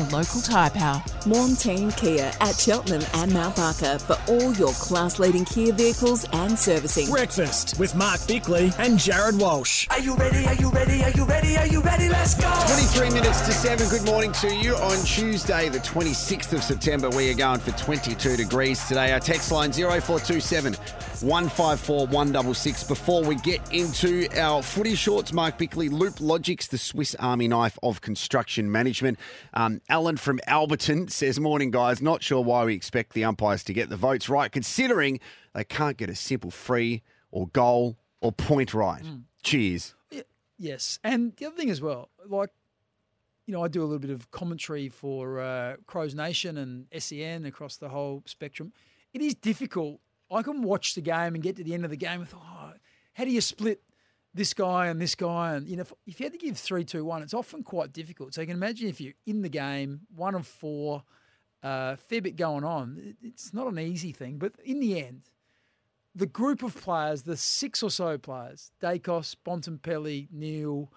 your local tyre power. Montane Kia at Cheltenham and Mount Barker for all your class leading Kia vehicles and servicing. Breakfast with Mark Bickley and Jared Walsh. Are you ready? Are you ready? Are you ready? Are you ready? Let's go! 23 minutes to 7. Good morning to you. On Tuesday, the 26th of September, we are going for 22 degrees today. Our text line 0427 154 166. Before we get into our footy shorts, Mark Bickley, Loop Logics, the Swiss Army knife of construction management. Um, Alan from Alberton says, Morning, guys. Not sure why we expect the umpires to get the votes right, considering they can't get a simple free or goal or point right. Cheers. Yes, and the other thing as well, like you know, I do a little bit of commentary for uh, Crows Nation and SEN across the whole spectrum. It is difficult. I can watch the game and get to the end of the game and think, oh, how do you split this guy and this guy? And you know, if, if you had to give three, two, one, it's often quite difficult. So you can imagine if you're in the game, one of four, uh, fair bit going on. it- It's not an easy thing, but in the end, the group of players, the six or so players, Daicos, Bontempelli, Neale,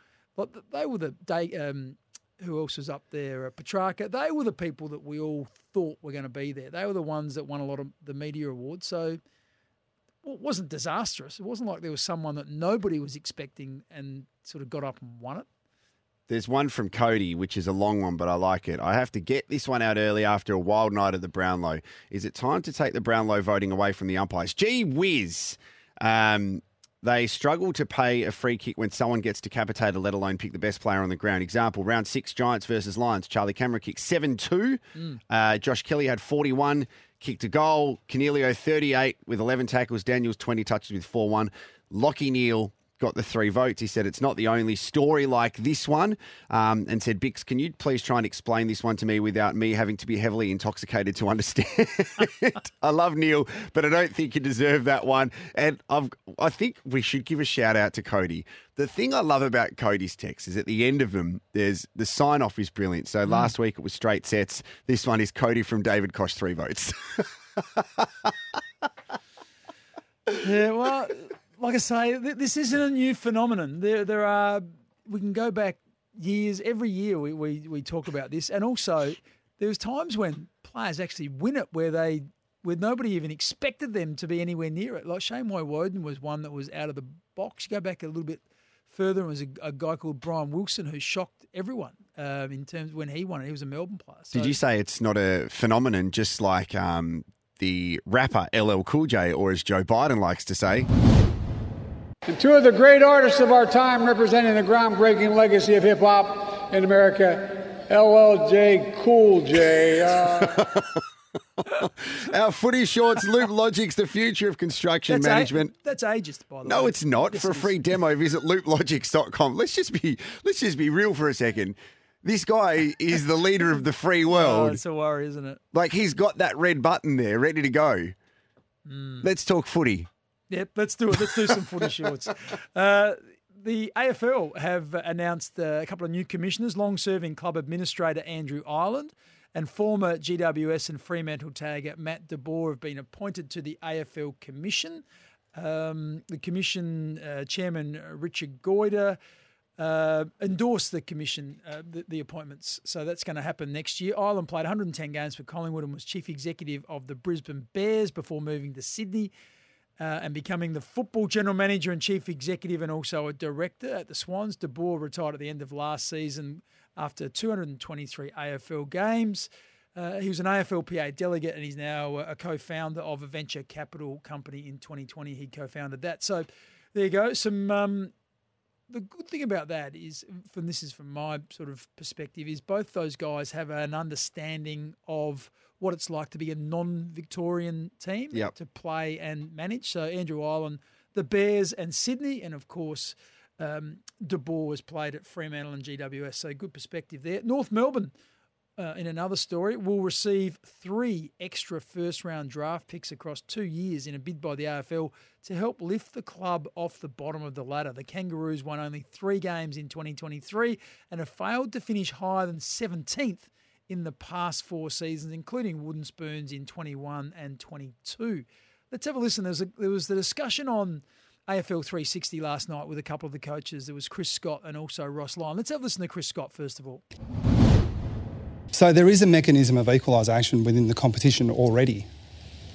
they were the day. Um, who else was up there? Petracca. They were the people that we all thought were going to be there. They were the ones that won a lot of the media awards. So well, it wasn't disastrous. It wasn't like there was someone that nobody was expecting and sort of got up and won it. There's one from Cody, which is a long one, but I like it. I have to get this one out early after a wild night at the Brownlow. Is it time to take the Brownlow voting away from the umpires? Gee whiz. Um, they struggle to pay a free kick when someone gets decapitated, let alone pick the best player on the ground. Example, round six, Giants versus Lions. Charlie Cameron kicked 7 2. Uh, Josh Kelly had 41, kicked a goal. Coniglio 38 with 11 tackles. Daniels 20 touches with 4 1. Lachie Neale got the three votes. He said it's not the only story like this one, um, and said, "Bicks, can you please try and explain this one to me without me having to be heavily intoxicated to understand?" I love Neale, but I don't think you deserve that one. And I've, I think we should give a shout out to Cody. The thing I love about Cody's text is at the end of them, there's the sign off is brilliant. So last week it was straight sets. This one is Cody from David Kosh, three votes. Yeah, well, like I say, th- this isn't a new phenomenon. There, there are. We can go back years. Every year we, we, we talk about this, and also there's times when players actually win it where they, where nobody even expected them to be anywhere near it. Like Shane Woewodin was one that was out of the box. You go back a little bit further, and was a, a guy called Brian Wilson who shocked everyone um, in terms when he won it. He was a Melbourne player. So, Did you say it's not a phenomenon, just like um, the rapper LL Cool J, or as Joe Biden likes to say? And two of the great artists of our time representing the groundbreaking legacy of hip hop in America, LLJ Cool J. Uh, Our footy shorts, Loop Logic's the future of construction that's a- management. that's ageist, by the way. No, it's not. Yes, For a it is. free demo, visit looplogics.com. Let's just be let's just be real for a second. This guy is the leader of the free Oh, world. it's a worry, isn't it? like he's got that red button there ready to go. Hmm. Let's talk footy. Yep, let's do it. Let's do some footy shorts. Uh, the AFL have announced uh, a couple of new commissioners, long-serving club administrator Andrew Ireland and former GWS and Fremantle tagger Matt DeBoer have been appointed to the AFL Commission. Um, the Commission uh, Chairman Richard Goyder uh, endorsed the Commission, uh, the, the appointments. So that's going to happen next year. Ireland played 110 games for Collingwood and was chief executive of the Brisbane Bears before moving to Sydney uh, and becoming the football general manager and chief executive and also a director at the Swans. De Boer retired at the end of last season after 223 AFL games. Uh, he was an AFLPA delegate and he's now a co founder of a venture capital company in 2020. He co founded that. So there you go. Some. Um, the good thing about that is, from this is from my sort of perspective, is both those guys have an understanding of what it's like to be a non-Victorian team Yep. to play and manage. So Andrew Ireland, the Bears, and Sydney, and of course um, De Boer has played at Fremantle and GWS. So good perspective there. North Melbourne. Uh, in another story, will receive three extra first round draft picks across two years in a bid by the AFL to help lift the club off the bottom of the ladder. The Kangaroos won only three games in 2023 and have failed to finish higher than 17th in the past four seasons, including Wooden Spoons in 21 and 22. Let's have a listen. There was, a, there was the discussion on AFL 360 last night with a couple of the coaches. There was Chris Scott and also Ross Lyon. Let's have a listen to Chris Scott first of all. So there is a mechanism of equalisation within the competition already.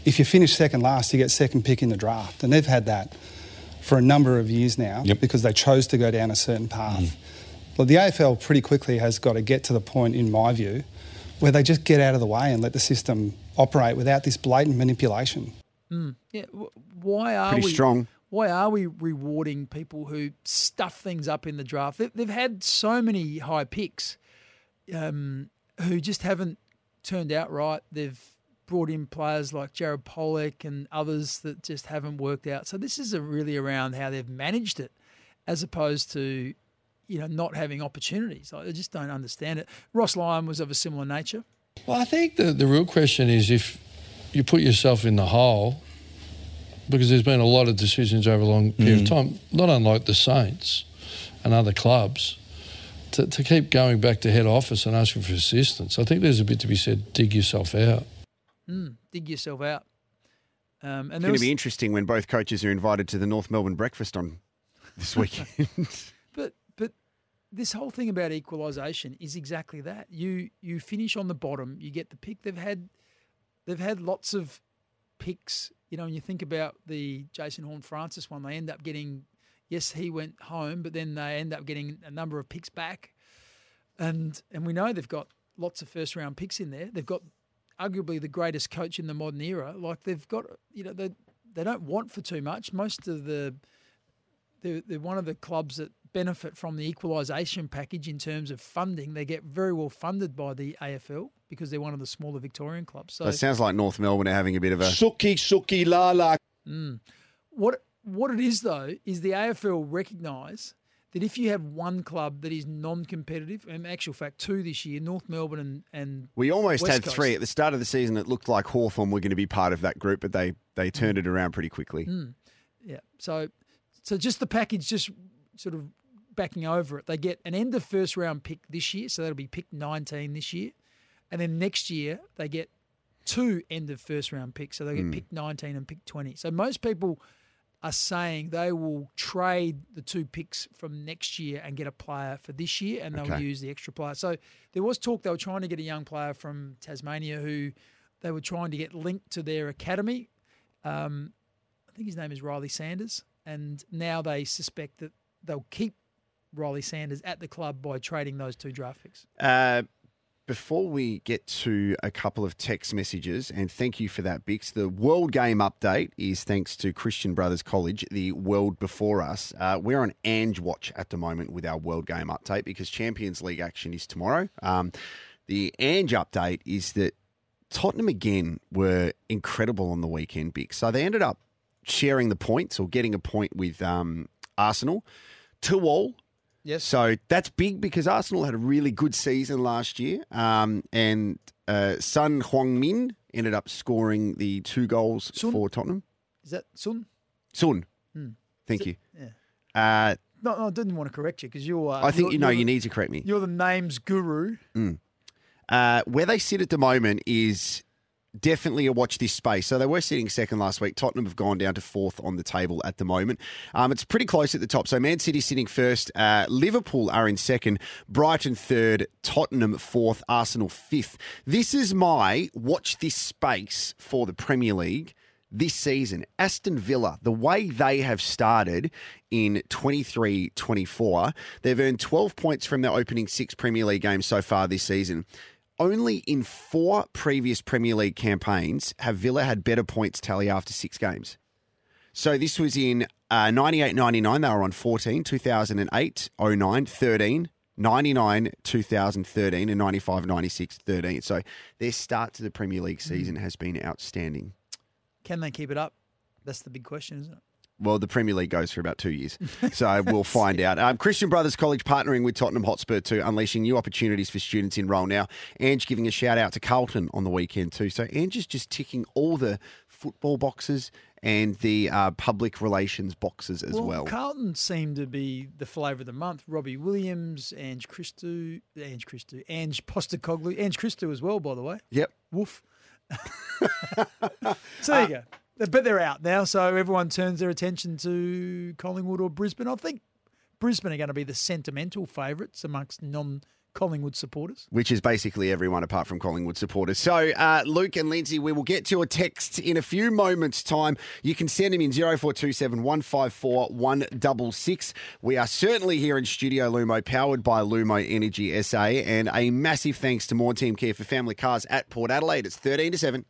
If you finish second last, you get second pick in the draft, and they've had that for a number of years now Yep. because they chose to go down a certain path. Well, the AFL pretty quickly has got to get to the point, in my view, where they just get out of the way and let the system operate without this blatant manipulation. Yeah, why are Pretty we strong. Why are we rewarding people who stuff things up in the draft? They've, they've had so many high picks um, who just haven't turned out right. They've brought in players like Jared Polec and others that just haven't worked out. So this is a really around how they've managed it, as opposed to you know not having opportunities. I just don't understand it. Ross Lyon was of a similar nature. Well, I think the, the real question is if you put yourself in the hole, because there's been a lot of decisions over a long period of time, not unlike the Saints and other clubs, to, to keep going back to head office and asking for assistance. I think there's a bit to be said, dig yourself out. Dig yourself out. Um, and It's going was, to be interesting when both coaches are invited to the North Melbourne breakfast on this weekend. But but this whole thing about equalisation is exactly that. You you finish on the bottom, you get the pick. They've had they've had lots of picks. You know, when you think about the Jason Horne-Francis one, they end up getting yes, he went home, but then they end up getting a number of picks back. And and we know they've got lots of first round picks in there. They've got arguably the greatest coach in the modern era. Like they've got you know, they they don't want for too much. Most of the they're, they're one of the clubs that benefit from the equalisation package in terms of funding. They get very well funded by the AFL because they're one of the smaller Victorian clubs. So it sounds like North Melbourne are having a bit of a. Suki, suki, la la. what what it is though is the AFL recognise that if you have one club that is non-competitive, and in actual fact two this year, North Melbourne and, and We almost West had Coast. three at the start of the season. It looked like Hawthorn were going to be part of that group, but they they turned it around pretty quickly. Mm. Yeah. So, so just the package, just sort of backing over it. They get an end of first round pick this year, so that'll be pick 19 this year, and then next year they get two end of first round picks, so they get pick 19 and pick 20. So most people are saying they will trade the two picks from next year and get a player for this year, and they'll Okay. use the extra player. So there was talk they were trying to get a young player from Tasmania who they were trying to get linked to their academy. Um, I think his name is Ryley Sanders, and now they suspect that they'll keep Ryley Sanders at the club by trading those two draft picks. Uh, before we get to a couple of text messages, and thank you for that, Bicks. The World Game update is thanks to Christian Brothers College, the world before us. Uh, we're on Ange Watch at the moment with our World Game update because Champions League action is tomorrow. Um, the Ange update is that Tottenham again were incredible on the weekend, Bix. So they ended up sharing the points or getting a point with um, Arsenal. Two all. Yes. So that's big because Arsenal had a really good season last year. Um, and uh, Sun Heung-min ended up scoring the two goals Sun? for Tottenham. Is that Sun? Sun. Hmm. Thank you. Yeah. Uh, No, no, I didn't want to correct you because you're. Uh, I think you're- you know the- need to correct me. You're the names guru. Uh, where they sit at the moment is definitely a watch this space. So they were sitting second last week. Tottenham have gone down to fourth on the table at the moment. Um, it's pretty close at the top. So Man City sitting first. Uh, Liverpool are in second. Brighton third. Tottenham fourth. Arsenal fifth. This is my watch this space for the Premier League. This season, Aston Villa, the way they have started in 23 24, they've earned 12 points from their opening six Premier League games so far this season. Only in four previous Premier League campaigns have Villa had better points tally after six games. So this was in uh, 98 99, they were on 14, 2008 09, 13, 99 2013, and 95 96 13. So their start to the Premier League season has been outstanding. Can they keep it up? That's the big question, isn't it? Well, the Premier League goes for about two years. So we'll find out. Um, Christian Brothers College partnering with Tottenham Hotspur to unleashing new opportunities for students enroll now. Ange giving a shout out to Carlton on the weekend too. So Ange is just ticking all the football boxes and the uh, public relations boxes as well. Carlton seemed to be the flavour of the month. Robbie Williams, Ange Christou, Ange Christou, Ange Postecoglou, Ange Christou as well, by the way. Yep. Woof. so there you go. But they're out now, so everyone turns their attention to Collingwood or Brisbane. I think Brisbane are going to be the sentimental favourites amongst non Collingwood supporters. which is basically everyone apart from Collingwood supporters. So, uh, Luke and Lindsay, we will get to a text in a few moments' time. You can send them in 0427 154 166. We are certainly here in Studio Lumo, powered by Lumo Energy SA. And a massive thanks to More Team Care for Family Cars at Port Adelaide. It's 13 to 7.